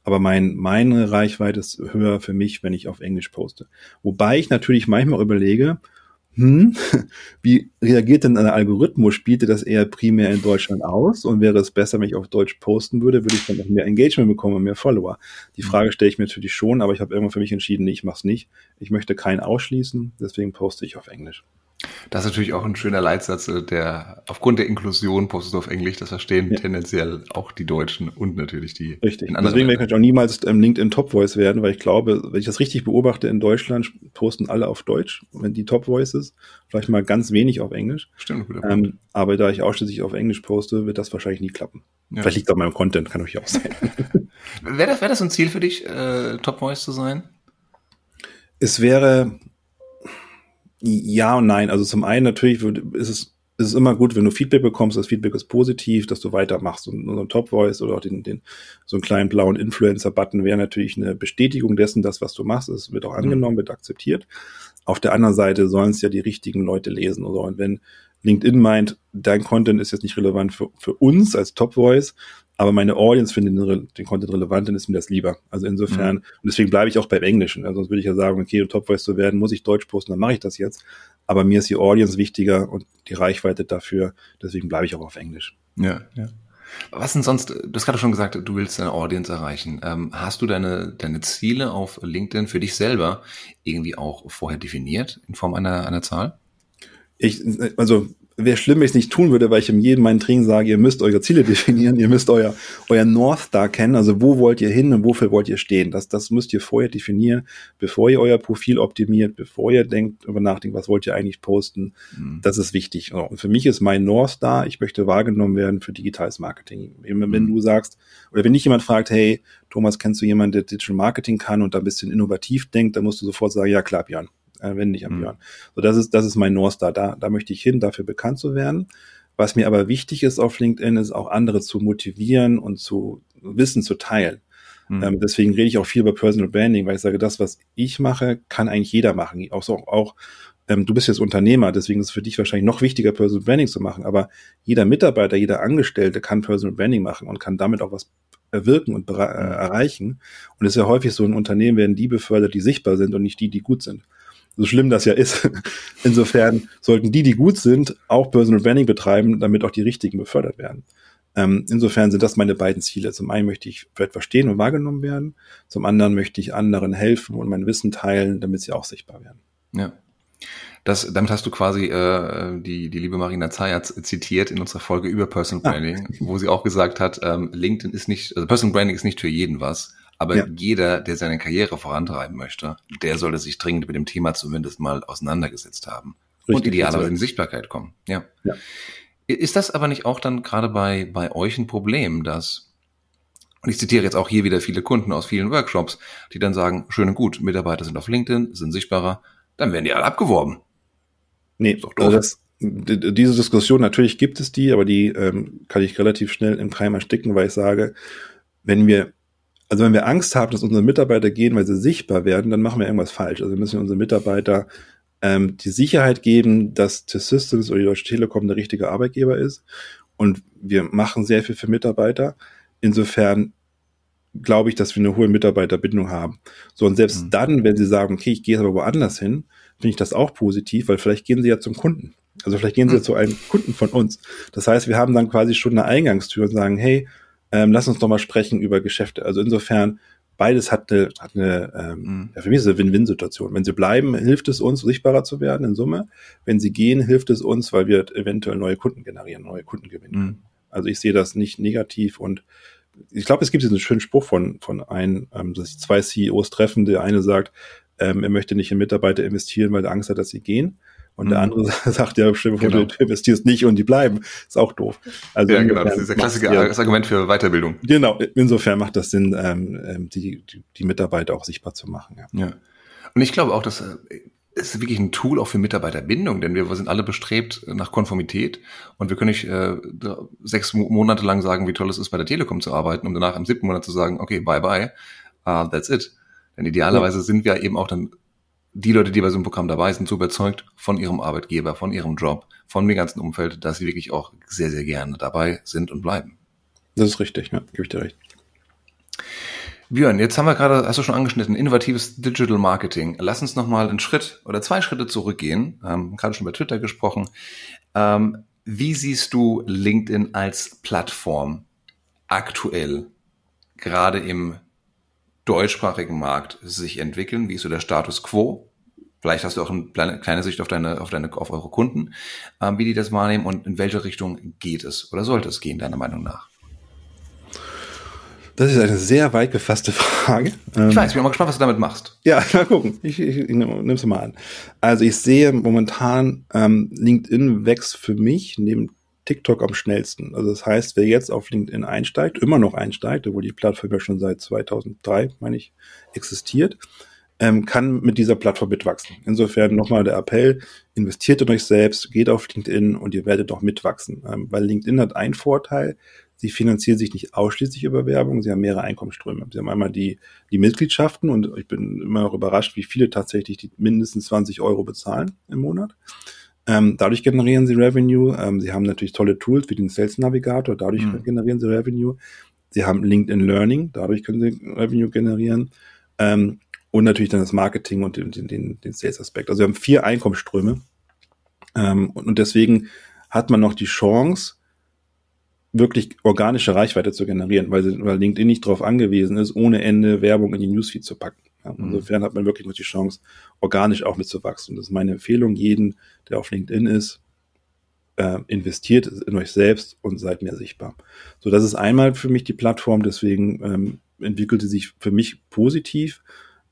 Aber mein, meine Reichweite ist höher für mich, wenn ich auf Englisch poste. Wobei ich natürlich manchmal überlege, hm, wie reagiert denn der Algorithmus? Spielte das eher primär in Deutschland aus? Und wäre es besser, wenn ich auf Deutsch posten würde, würde ich dann auch mehr Engagement bekommen und mehr Follower? Die Frage stelle ich mir natürlich schon, aber ich habe irgendwann für mich entschieden, nee, ich mache es nicht. Ich möchte keinen ausschließen, deswegen poste ich auf Englisch. Das ist natürlich auch ein schöner Leitsatz, äh, der aufgrund der Inklusion postest du auf Englisch, das verstehen Ja. tendenziell auch die Deutschen und natürlich die Richtig. in anderen Deswegen werde ich auch niemals ähm, LinkedIn Top Voice werden, weil ich glaube, wenn ich das richtig beobachte in Deutschland, posten alle auf Deutsch, wenn die Top Voice ist, vielleicht mal ganz wenig auf Englisch. Stimmt, guter Punkt. Ähm, aber da ich ausschließlich auf Englisch poste, wird das wahrscheinlich nie klappen. Ja. Vielleicht liegt es an meinem Content, kann natürlich auch sein. Wäre das, wär das ein Ziel für dich, äh, Top Voice zu sein? Es wäre ja und nein. Also zum einen natürlich ist es ist es immer gut, wenn du Feedback bekommst, das Feedback ist positiv, dass du weitermachst. Und so ein Top Voice oder auch den, den, so einen kleinen blauen Influencer-Button wäre natürlich eine Bestätigung dessen, dass was du machst, es wird auch angenommen, wird akzeptiert. Auf der anderen Seite sollen es ja die richtigen Leute lesen. Oder? Und wenn LinkedIn meint, dein Content ist jetzt nicht relevant für, für uns als Top Voice, aber meine Audience findet den, den Content relevant, dann ist mir das lieber. Also insofern, und deswegen bleibe ich auch beim Englischen. Also sonst würde ich ja sagen, okay, um Top Voice zu werden, muss ich Deutsch posten, dann mache ich das jetzt. Aber mir ist die Audience wichtiger und die Reichweite dafür, deswegen bleibe ich auch auf Englisch. Ja, ja. Was denn sonst, du hast gerade schon gesagt, du willst deine Audience erreichen. Ähm, hast du deine, deine Ziele auf LinkedIn für dich selber irgendwie auch vorher definiert in Form einer, einer Zahl? Ich, also wäre schlimm, wenn ich es nicht tun würde, weil ich in jedem meinen Training sage, ihr müsst eure Ziele definieren, ihr müsst euer, euer North Star kennen, also wo wollt ihr hin und wofür wollt ihr stehen. Das, das müsst ihr vorher definieren, bevor ihr euer Profil optimiert, bevor ihr denkt, über nachdenkt, was wollt ihr eigentlich posten. Mhm. Das ist wichtig. Und für mich ist mein North Star, ich möchte wahrgenommen werden für digitales Marketing. Wenn, wenn Mhm. du sagst, oder wenn dich jemand fragt, hey, Thomas, kennst du jemanden, der Digital Marketing kann und da ein bisschen innovativ denkt, dann musst du sofort sagen, ja klar, Björn. Äh, wenn nicht am Mhm. Björn. So, das ist, das ist mein North Star. Da, da möchte ich hin, dafür bekannt zu werden. Was mir aber wichtig ist auf LinkedIn, ist auch andere zu motivieren und zu Wissen zu teilen. Mhm. Ähm, deswegen rede ich auch viel über Personal Branding, weil ich sage, das, was ich mache, kann eigentlich jeder machen. Auch so, auch ähm, du bist jetzt Unternehmer, deswegen ist es für dich wahrscheinlich noch wichtiger, Personal Branding zu machen. Aber jeder Mitarbeiter, jeder Angestellte kann Personal Branding machen und kann damit auch was erwirken und äh, erreichen. Und es ist ja häufig so, in Unternehmen werden die befördert, die sichtbar sind und nicht die, die gut sind. So schlimm das ja ist. Insofern sollten die, die gut sind, auch Personal Branding betreiben, damit auch die richtigen befördert werden. Ähm, insofern sind das meine beiden Ziele. Zum einen möchte ich für etwas stehen und wahrgenommen werden. Zum anderen möchte ich anderen helfen und mein Wissen teilen, damit sie auch sichtbar werden. Ja. Das, damit hast du quasi äh, die, die liebe Marina Zayat zitiert in unserer Folge über Personal Ah. Branding, wo sie auch gesagt hat, ähm, LinkedIn ist nicht, also Personal Branding ist nicht für jeden was, aber Ja. jeder, der seine Karriere vorantreiben möchte, der sollte sich dringend mit dem Thema zumindest mal auseinandergesetzt haben. und Richtig, idealerweise also- in Sichtbarkeit kommen. Ja. Ja. Ist das aber nicht auch dann gerade bei, bei euch ein Problem, dass Und ich zitiere jetzt auch hier wieder viele Kunden aus vielen Workshops, die dann sagen, schön und gut, Mitarbeiter sind auf LinkedIn, sind sichtbarer, dann werden die alle abgeworben. Nee, doch also das, diese Diskussion, natürlich gibt es die, aber die ähm, kann ich relativ schnell im Keim ersticken, weil ich sage, wenn wir, also wenn wir Angst haben, dass unsere Mitarbeiter gehen, weil sie sichtbar werden, dann machen wir irgendwas falsch. Also wir müssen unsere Mitarbeiter ähm, die Sicherheit geben, dass T-Systems oder die Deutsche Telekom der richtige Arbeitgeber ist. Und wir machen sehr viel für Mitarbeiter. Insofern glaube ich, dass wir eine hohe Mitarbeiterbindung haben. So, und selbst mhm. dann, wenn sie sagen, okay, ich gehe jetzt aber woanders hin, finde ich das auch positiv, weil vielleicht gehen sie ja zum Kunden. Also vielleicht gehen sie mhm. ja zu einem Kunden von uns. Das heißt, wir haben dann quasi schon eine Eingangstür und sagen, hey, ähm, lass uns doch mal sprechen über Geschäfte. Also insofern, beides hat eine, hat eine ähm, mhm. ja, für mich ist es eine Win-Win-Situation. Wenn sie bleiben, hilft es uns, sichtbarer zu werden in Summe. Wenn sie gehen, hilft es uns, weil wir eventuell neue Kunden generieren, neue Kunden gewinnen. Mhm. Also ich sehe das nicht negativ und ich glaube, es gibt diesen schönen Spruch von, von ein, ähm, dass sich zwei CEOs treffen. Der eine sagt, ähm, er möchte nicht in Mitarbeiter investieren, weil er Angst hat, dass sie gehen. Und mhm. der andere sagt, ja, stell dir vor, genau. du investierst nicht und die bleiben. Ist auch doof. Also ja, genau, das ist der klassische ja, Argument für Weiterbildung. Genau, insofern macht das Sinn, ähm, ähm, die, die, die Mitarbeiter auch sichtbar zu machen. Ja. ja. Und ich glaube auch, dass äh, es ist wirklich ein Tool auch für Mitarbeiterbindung, denn wir sind alle bestrebt nach Konformität und wir können nicht äh, sechs Monate lang sagen, wie toll es ist, bei der Telekom zu arbeiten, um danach im siebten Monat zu sagen, okay, bye bye, uh, that's it. Denn idealerweise ja. sind wir eben auch dann die Leute, die bei so einem Programm dabei sind, so überzeugt von ihrem Arbeitgeber, von ihrem Job, von dem ganzen Umfeld, dass sie wirklich auch sehr, sehr gerne dabei sind und bleiben. Das ist richtig, ja, gebe ich dir recht. Björn, jetzt haben wir gerade, hast du schon angeschnitten, innovatives Digital Marketing. Lass uns nochmal einen Schritt oder zwei Schritte zurückgehen. Ähm, gerade schon bei Twitter gesprochen. Ähm, wie siehst du LinkedIn als Plattform aktuell, gerade im deutschsprachigen Markt, sich entwickeln? Wie ist so der Status quo? Vielleicht hast du auch eine kleine Sicht auf deine, auf deine, auf eure Kunden, ähm, wie die das wahrnehmen und in welche Richtung geht es oder sollte es gehen, deiner Meinung nach? Das ist eine sehr weit gefasste Frage. Ich weiß, ich bin mal gespannt, was du damit machst. Ja, mal gucken. Ich, ich, ich nehme es mal an. Also ich sehe momentan, ähm, LinkedIn wächst für mich neben TikTok am schnellsten. Also das heißt, wer jetzt auf LinkedIn einsteigt, immer noch einsteigt, obwohl die Plattform ja schon seit 2003, meine ich, existiert, ähm, kann mit dieser Plattform mitwachsen. Insofern nochmal der Appell, investiert in euch selbst, geht auf LinkedIn und ihr werdet auch mitwachsen. Ähm, weil LinkedIn hat einen Vorteil, Sie finanzieren sich nicht ausschließlich über Werbung, sie haben mehrere Einkommensströme. Sie haben einmal die, die Mitgliedschaften und ich bin immer noch überrascht, wie viele tatsächlich die mindestens 20 Euro bezahlen im Monat. Ähm, dadurch generieren sie Revenue. Ähm, sie haben natürlich tolle Tools wie den Sales Navigator, dadurch mhm. generieren sie Revenue. Sie haben LinkedIn Learning, dadurch können sie Revenue generieren. Ähm, und natürlich dann das Marketing und den, den, den Sales-Aspekt. Also wir haben vier Einkommensströme. Ähm, und, und deswegen hat man noch die Chance, wirklich organische Reichweite zu generieren, weil, weil LinkedIn nicht darauf angewiesen ist, ohne Ende Werbung in die Newsfeed zu packen. Ja, mhm. insofern hat man wirklich noch die Chance, organisch auch mitzuwachsen. Das ist meine Empfehlung, jeden, der auf LinkedIn ist, äh, investiert in euch selbst und seid mehr sichtbar. So, das ist einmal für mich die Plattform, deswegen ähm, entwickelte sich für mich positiv,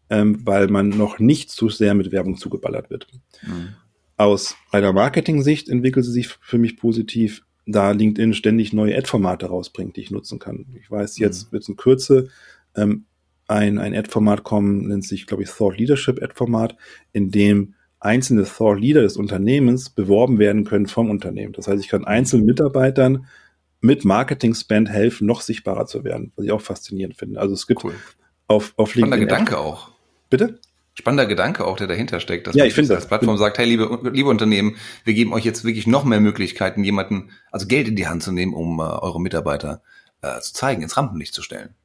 ähm, weil man noch nicht zu sehr mit Werbung zugeballert wird. Mhm. Aus einer Marketing-Sicht entwickelt sie sich für mich positiv, da LinkedIn ständig neue Ad-Formate rausbringt, die ich nutzen kann. Ich weiß, jetzt mhm. wird in Kürze ähm, ein, ein Ad-Format kommen, nennt sich, glaube ich, Thought Leadership Ad-Format, in dem einzelne Thought Leader des Unternehmens beworben werden können vom Unternehmen. Das heißt, ich kann einzelnen Mitarbeitern mit Marketing-Spend helfen, noch sichtbarer zu werden, was ich auch faszinierend finde. Also es gibt cool. auf, auf LinkedIn. Spannender Gedanke auch. Bitte? spannender Gedanke auch, der dahinter steckt, dass ja, ich finde als Plattform sagt, hey, liebe, liebe Unternehmen, wir geben euch jetzt wirklich noch mehr Möglichkeiten, jemanden, also Geld in die Hand zu nehmen, um äh, eure Mitarbeiter äh, zu zeigen, ins Rampenlicht zu stellen.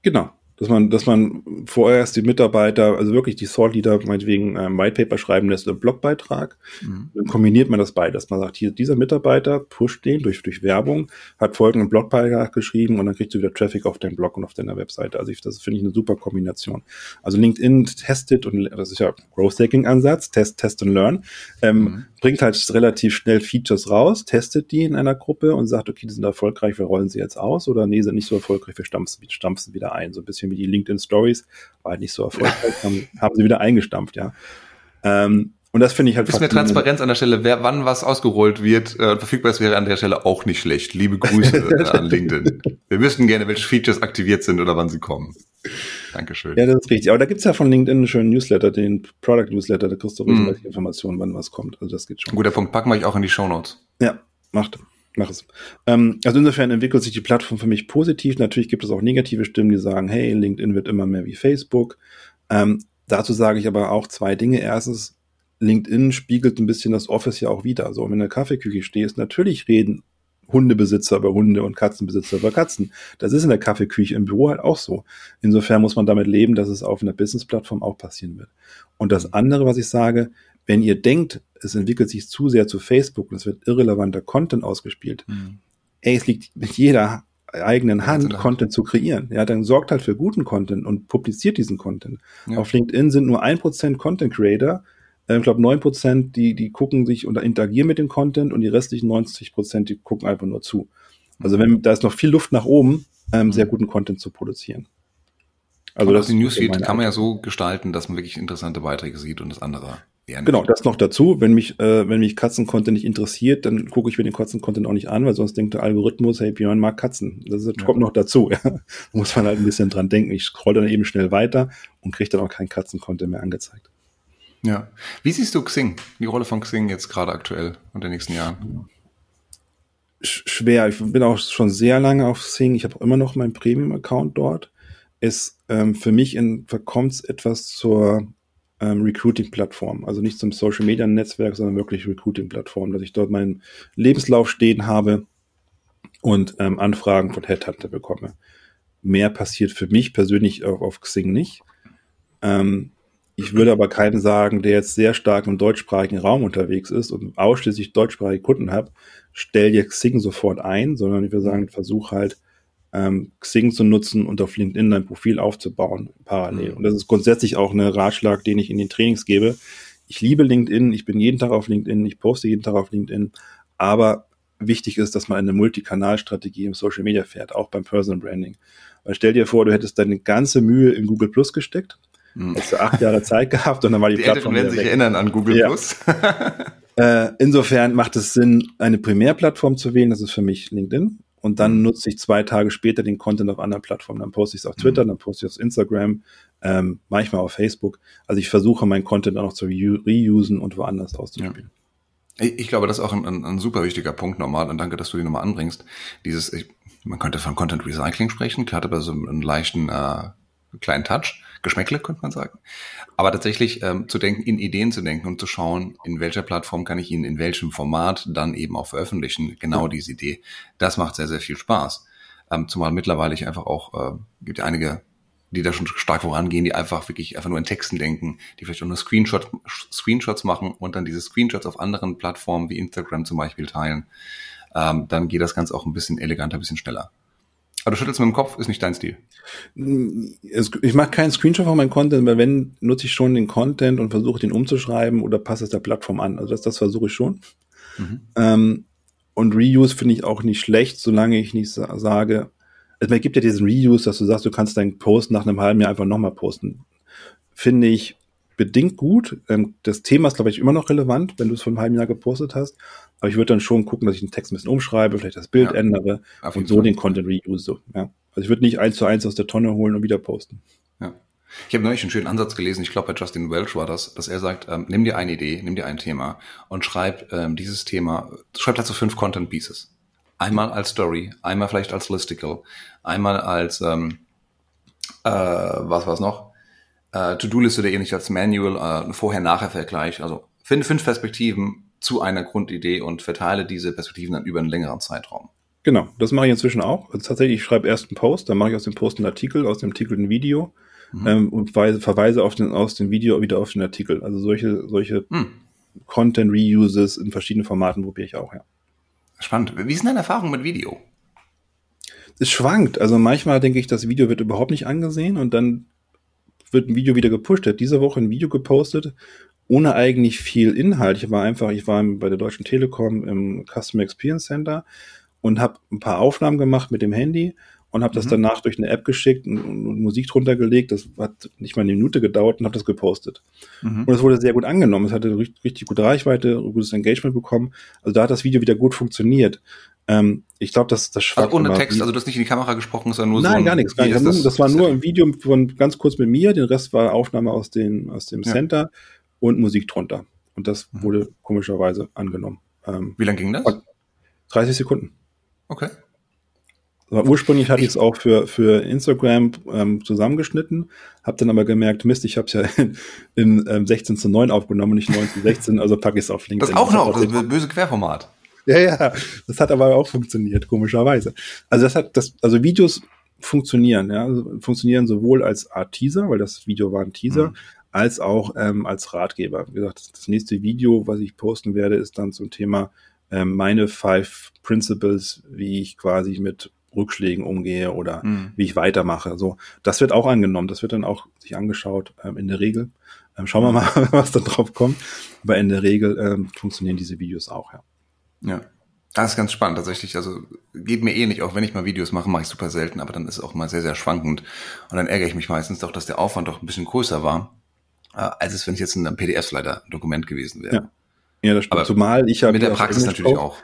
Genau dass man, dass man vorerst die Mitarbeiter, also wirklich die Thought Leader meinetwegen ein White Paper schreiben lässt oder Blogbeitrag. Mhm. Dann kombiniert man das beides. Man sagt, hier, dieser Mitarbeiter pusht den durch, durch Werbung, hat folgenden Blogbeitrag geschrieben und dann kriegst du wieder Traffic auf deinen Blog und auf deiner Webseite. Also ich, das finde ich eine super Kombination. Also LinkedIn testet und das ist ja Growth Hacking Ansatz, test, test und learn, ähm, mhm. bringt halt relativ schnell Features raus, testet die in einer Gruppe und sagt, okay, die sind erfolgreich, wir rollen sie jetzt aus oder nee, sind nicht so erfolgreich, wir stampfen, stampfen wieder ein. So ein bisschen wie die LinkedIn Stories, war halt nicht so erfolgreich, haben, haben sie wieder eingestampft, ja. Ähm, Und das finde ich halt Ist mir Transparenz an der Stelle, wer wann was ausgerollt wird äh, verfügbar ist, wäre an der Stelle auch nicht schlecht. Liebe Grüße äh, an LinkedIn. Wir wüssten gerne, welche Features aktiviert sind oder wann sie kommen. Dankeschön. Ja, das ist richtig. Aber da gibt's ja von LinkedIn einen schönen Newsletter, den Product Newsletter, da kriegst du Mhm. regelmäßig Informationen, wann was kommt. Also das geht schon. Guter Punkt. Packen wir euch auch in die Show Notes. Ja, macht. Mach es. Ähm, also insofern entwickelt sich die Plattform für mich positiv. Natürlich gibt es auch negative Stimmen, die sagen, hey, LinkedIn wird immer mehr wie Facebook. Ähm, dazu sage ich aber auch zwei Dinge. Erstens, LinkedIn spiegelt ein bisschen das Office ja auch wieder. So, wenn du in der Kaffeeküche stehst, natürlich reden Hundebesitzer über Hunde und Katzenbesitzer über Katzen. Das ist in der Kaffeeküche im Büro halt auch so. Insofern muss man damit leben, dass es auf einer Business-Plattform auch passieren wird. Und das andere, was ich sage, wenn ihr denkt, es entwickelt sich zu sehr zu Facebook und es wird irrelevanter Content ausgespielt, ey, es liegt mit jeder eigenen Hand. Content zu kreieren. Ja, dann sorgt halt für guten Content und publiziert diesen Content. Ja. Auf LinkedIn sind nur ein Prozent Content Creator. Äh, Ich glaube, neun Prozent, die, die gucken sich und interagieren mit dem Content und die restlichen 90 Prozent, die gucken einfach nur zu. Also wenn, da ist noch viel Luft nach oben, ähm, sehr guten Content zu produzieren. Also das so Newsfeed kann man ja so gestalten, dass man wirklich interessante Beiträge sieht und das andere nicht. Genau, das noch dazu. Wenn mich, äh, wenn mich Katzen-Content nicht interessiert, dann gucke ich mir den Katzen-Content auch nicht an, weil sonst denkt der Algorithmus, hey, Björn mag Katzen. Das ist, Ja. kommt noch dazu. Ja. Da muss man halt ein bisschen dran denken. Ich scroll dann eben schnell weiter und kriege dann auch keinen Katzen-Content mehr angezeigt. Ja. Wie siehst du Xing, die Rolle von Xing jetzt gerade aktuell und in den nächsten Jahren? Sch schwer. Ich bin auch schon sehr lange auf Sing. Ich habe immer noch meinen Premium-Account dort. Es ähm, für mich in, verkommt es etwas zur ähm, Recruiting-Plattform. Also nicht zum Social-Media-Netzwerk, sondern wirklich Recruiting-Plattform, dass ich dort meinen Lebenslauf stehen habe und ähm, Anfragen von Headhunter bekomme. Mehr passiert für mich persönlich auf, auf Xing nicht. Ähm, ich würde aber keinem sagen, der jetzt sehr stark im deutschsprachigen Raum unterwegs ist und ausschließlich deutschsprachige Kunden hat, stell dir Xing sofort ein, sondern ich würde sagen, versuch halt ähm, Xing zu nutzen und auf LinkedIn dein Profil aufzubauen parallel. Mhm. Und das ist grundsätzlich auch ein Ratschlag, den ich in den Trainings gebe. Ich liebe LinkedIn, ich bin jeden Tag auf LinkedIn, ich poste jeden Tag auf LinkedIn, aber wichtig ist, dass man eine Multikanalstrategie im Social Media fährt, auch beim Personal Branding. Weil stell dir vor, du hättest deine ganze Mühe in Google Plus gesteckt, Hm. hättest du acht Jahre Zeit gehabt und dann war die, Die Älteren Plattform werden wieder sich weg. erinnern an Google Ja. Plus. Äh, insofern macht es Sinn, eine Primärplattform zu wählen. Das ist für mich LinkedIn. Und dann Mhm. nutze ich zwei Tage später den Content auf anderen Plattformen. Dann poste ich es auf Twitter, Mhm. dann poste ich es auf Instagram, ähm, manchmal auf Facebook. Also ich versuche, meinen Content auch noch zu reu- reusen und woanders auszuspielen. Ich, ich glaube, das ist auch ein, ein, ein super wichtiger Punkt nochmal und danke, dass du die nochmal anbringst. Dieses, ich, man könnte von Content Recycling sprechen, klar, aber so einen leichten äh, kleinen Touch, Geschmäckle könnte man sagen. Aber tatsächlich ähm, zu denken, in Ideen zu denken und zu schauen, in welcher Plattform kann ich ihn in welchem Format dann eben auch veröffentlichen. Genau diese Idee. Das macht sehr, sehr viel Spaß. Ähm, zumal mittlerweile ich einfach auch, äh, gibt ja einige die da schon stark vorangehen, die einfach wirklich einfach nur in Texten denken, die vielleicht auch nur Screenshot, Screenshots machen und dann diese Screenshots auf anderen Plattformen wie Instagram zum Beispiel teilen. Ähm, dann geht das Ganze auch ein bisschen eleganter, ein bisschen schneller. Aber du schüttelst mit dem Kopf, ist nicht dein Stil. Es- Ich mache keinen Screenshot von meinem Content, weil wenn, nutze ich schon den Content und versuche den umzuschreiben oder passe es der Plattform an. Also das, das versuche ich schon. Mhm. Ähm, und Reuse finde ich auch nicht schlecht, solange ich nicht sa sage, also es gibt ja diesen Reuse, dass du sagst, du kannst deinen Post nach einem halben Jahr einfach nochmal posten. Finde ich bedingt gut. Ähm, das Thema ist, glaube ich, immer noch relevant, wenn du es vor einem halben Jahr gepostet hast. Aber ich würde dann schon gucken, dass ich den Text ein bisschen umschreibe, vielleicht das Bild Ja, ändere und so Fall. den Content reuse. Ja. Also ich würde nicht eins zu eins aus der Tonne holen und wieder posten. Ja. Ich habe neulich einen schönen Ansatz gelesen, ich glaube bei Justin Welch war das, dass er sagt, ähm, nimm dir eine Idee, nimm dir ein Thema und schreib ähm, dieses Thema, schreib dazu fünf Content Pieces. Einmal als Story, einmal vielleicht als Listicle, einmal als, ähm, äh, was war's noch? Äh, To-Do-Liste oder ähnlich als Manual, äh, Vorher-Nachher-Vergleich. Also finde fünf Perspektiven zu einer Grundidee und verteile diese Perspektiven dann über einen längeren Zeitraum. Genau, das mache ich inzwischen auch. Also tatsächlich, ich schreibe erst einen Post, dann mache ich aus dem Post einen Artikel, aus dem Artikel ein Video Mhm. ähm, und weise, verweise auf den, aus dem Video wieder auf den Artikel. Also solche, solche Hm. Content-Reuses in verschiedenen Formaten probiere ich auch, ja. Spannend. Wie ist deine Erfahrung mit Video? Es schwankt. Also manchmal denke ich, das Video wird überhaupt nicht angesehen und dann wird ein Video wieder gepusht. Er hat diese Woche ein Video gepostet, ohne eigentlich viel Inhalt. Ich war einfach, ich war bei der Deutschen Telekom im Customer Experience Center und habe ein paar Aufnahmen gemacht mit dem Handy und habe das mhm. danach durch eine App geschickt und, und, Musik drunter gelegt. Das hat nicht mal eine Minute gedauert und habe das gepostet. Mhm. Und es wurde sehr gut angenommen. Es hatte richtig, richtig gute Reichweite, gutes Engagement bekommen. Also da hat das Video wieder gut funktioniert. Ähm, ich glaube, dass das schwach also ohne Text, also du hast nicht in die Kamera gesprochen, sondern nur Nein, so. Nein, gar nichts. Gar nichts. Das, das, war nur ein Video von ganz kurz mit mir. Den Rest war Aufnahme aus, den, aus dem ja. Center und Musik drunter. Und das mhm. wurde komischerweise angenommen. Ähm, Wie lange ging das? 30 Sekunden. Okay. Aber ursprünglich hatte ich es auch für, für Instagram ähm, zusammengeschnitten, habe dann aber gemerkt, Mist, ich habe es ja in, in ähm, 16 zu 9 aufgenommen nicht 9 zu 16, also packe ich es auf LinkedIn. Das auch noch, das, das böse Querformat. Ja, ja, das hat aber auch funktioniert, komischerweise. Also das hat, das, also Videos funktionieren, ja, also funktionieren sowohl als Art Teaser, weil das Video war ein Teaser, mhm. Als auch ähm, als Ratgeber. Wie gesagt, das, nächste Video, was ich posten werde, ist dann zum Thema ähm, meine Five Principles, wie ich quasi mit Rückschlägen umgehe oder mhm. wie ich weitermache. So, das wird auch angenommen. Das wird dann auch sich angeschaut ähm, in der Regel. Ähm, schauen wir mal, was da drauf kommt. Aber in der Regel ähm, funktionieren diese Videos auch, ja. Ja. Das ist ganz spannend tatsächlich. Also geht mir eh nicht, auch wenn ich mal Videos mache, mache ich super selten, aber dann ist es auch mal sehr, sehr schwankend. Und dann ärgere ich mich meistens doch, dass der Aufwand doch ein bisschen größer war, äh, als es, wenn ich jetzt in einem PDF-Slider-Dokument gewesen wäre. Ja. ja, das stimmt. Aber Zumal ich habe. Mit der Praxis natürlich auch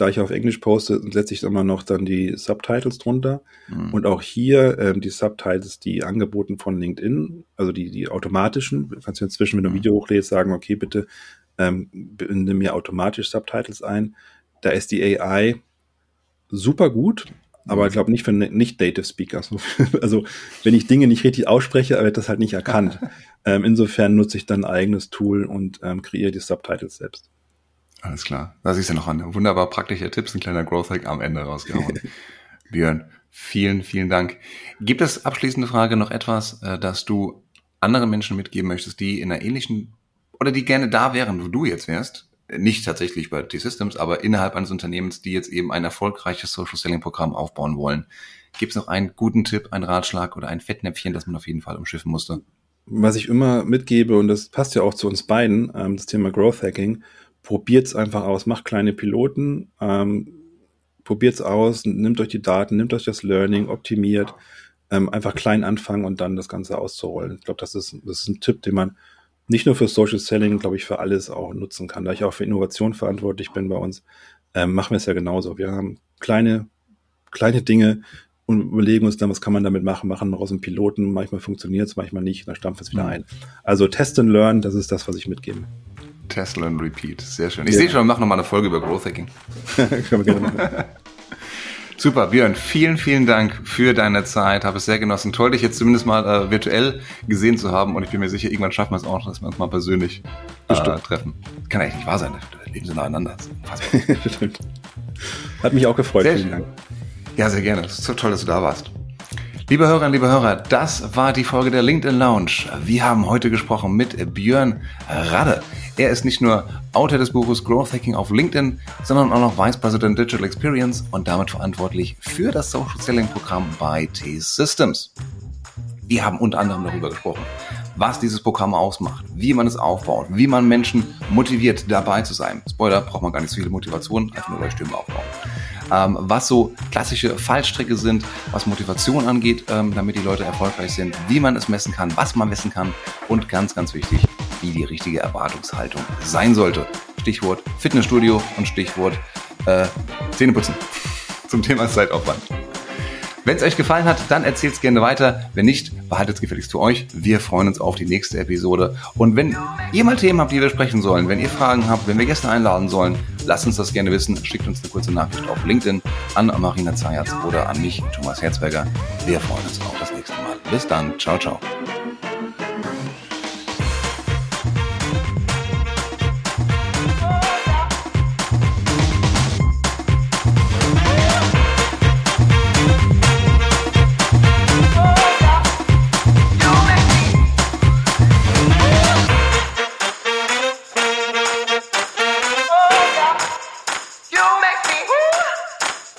da ich auf Englisch poste, setze ich immer noch dann die Subtitles drunter. Mhm. Und auch hier ähm, die Subtitles, die angeboten von LinkedIn, also die, die automatischen, kannst du inzwischen, wenn du ein mhm. Video hochlädst, sagen, okay, bitte ähm, binde mir automatisch Subtitles ein. Da ist die AI super gut, aber ich glaube nicht für nicht Native Speakers. Also wenn ich Dinge nicht richtig ausspreche, wird das halt nicht erkannt. ähm, insofern nutze ich dann ein eigenes Tool und ähm, kreiere die Subtitles selbst. Alles klar. Da siehst du noch an. Wunderbar praktischer Tipps, ein kleiner Growth Hack am Ende rausgehauen. Björn, vielen, vielen Dank. Gibt es abschließende Frage noch etwas, äh, dass du anderen Menschen mitgeben möchtest, die in einer ähnlichen oder die gerne da wären, wo du jetzt wärst? Nicht tatsächlich bei T-Systems, aber innerhalb eines Unternehmens, die jetzt eben ein erfolgreiches Social Selling Programm aufbauen wollen. Gibt es noch einen guten Tipp, einen Ratschlag oder ein Fettnäpfchen, das man auf jeden Fall umschiffen musste? Was ich immer mitgebe, und das passt ja auch zu uns beiden, ähm, das Thema Growth Hacking, probiert's einfach aus, macht kleine Piloten, ähm, probiert's aus, nimmt euch die Daten, nimmt euch das Learning, optimiert, ähm, einfach klein anfangen und dann das Ganze auszurollen. Ich glaube, das ist, das ist ein Tipp, den man nicht nur für Social Selling, glaube ich, für alles auch nutzen kann. Da ich auch für Innovation verantwortlich bin bei uns, ähm, machen wir es ja genauso. Wir haben kleine, kleine Dinge und überlegen uns dann, was kann man damit machen, machen wir aus dem Piloten. Manchmal funktioniert es, manchmal nicht, dann stampft es wieder mhm. ein. Also Test and Learn, das ist das, was ich mitgebe. Tesla and Repeat. Sehr schön. Ich ja. sehe schon, wir machen nochmal eine Folge über Growth Hacking. Können wir gerne machen. Super, Björn, vielen, vielen Dank für deine Zeit. Habe es sehr genossen. Toll, dich jetzt zumindest mal äh, virtuell gesehen zu haben. Und ich bin mir sicher, irgendwann schaffen wir es auch, dass wir uns mal persönlich äh, treffen. Kann eigentlich nicht wahr sein. Wir leben so nacheinander. Stimmt. Hat mich auch gefreut. Sehr vielen Dank. Ja, sehr gerne. Es ist so toll, dass du da warst. Liebe Hörerinnen, liebe Hörer, das war die Folge der LinkedIn Lounge. Wir haben heute gesprochen mit Björn Radde. Er ist nicht nur Autor des Buches Growth Hacking auf LinkedIn, sondern auch noch Vice President Digital Experience und damit verantwortlich für das Social Selling Programm bei T-Systems. Wir haben unter anderem darüber gesprochen, was dieses Programm ausmacht, wie man es aufbaut, wie man Menschen motiviert, dabei zu sein. Spoiler, braucht man gar nicht so viele Motivationen, einfach nur Stimmen aufbauen ähm, was so klassische Fallstricke sind, was Motivation angeht, ähm, damit die Leute erfolgreich sind, wie man es messen kann, was man messen kann und ganz, ganz wichtig, wie die richtige Erwartungshaltung sein sollte. Stichwort Fitnessstudio und Stichwort äh, Zähneputzen zum Thema Zeitaufwand. Wenn es euch gefallen hat, dann erzählt es gerne weiter. Wenn nicht, behaltet es gefälligst für euch. Wir freuen uns auf die nächste Episode. Und wenn ihr mal Themen habt, die wir sprechen sollen, wenn ihr Fragen habt, wenn wir Gäste einladen sollen, lasst uns das gerne wissen. Schickt uns eine kurze Nachricht auf LinkedIn an Marina Zayatz oder an mich, Thomas Herzberger. Wir freuen uns auf das nächste Mal. Bis dann. Ciao, ciao.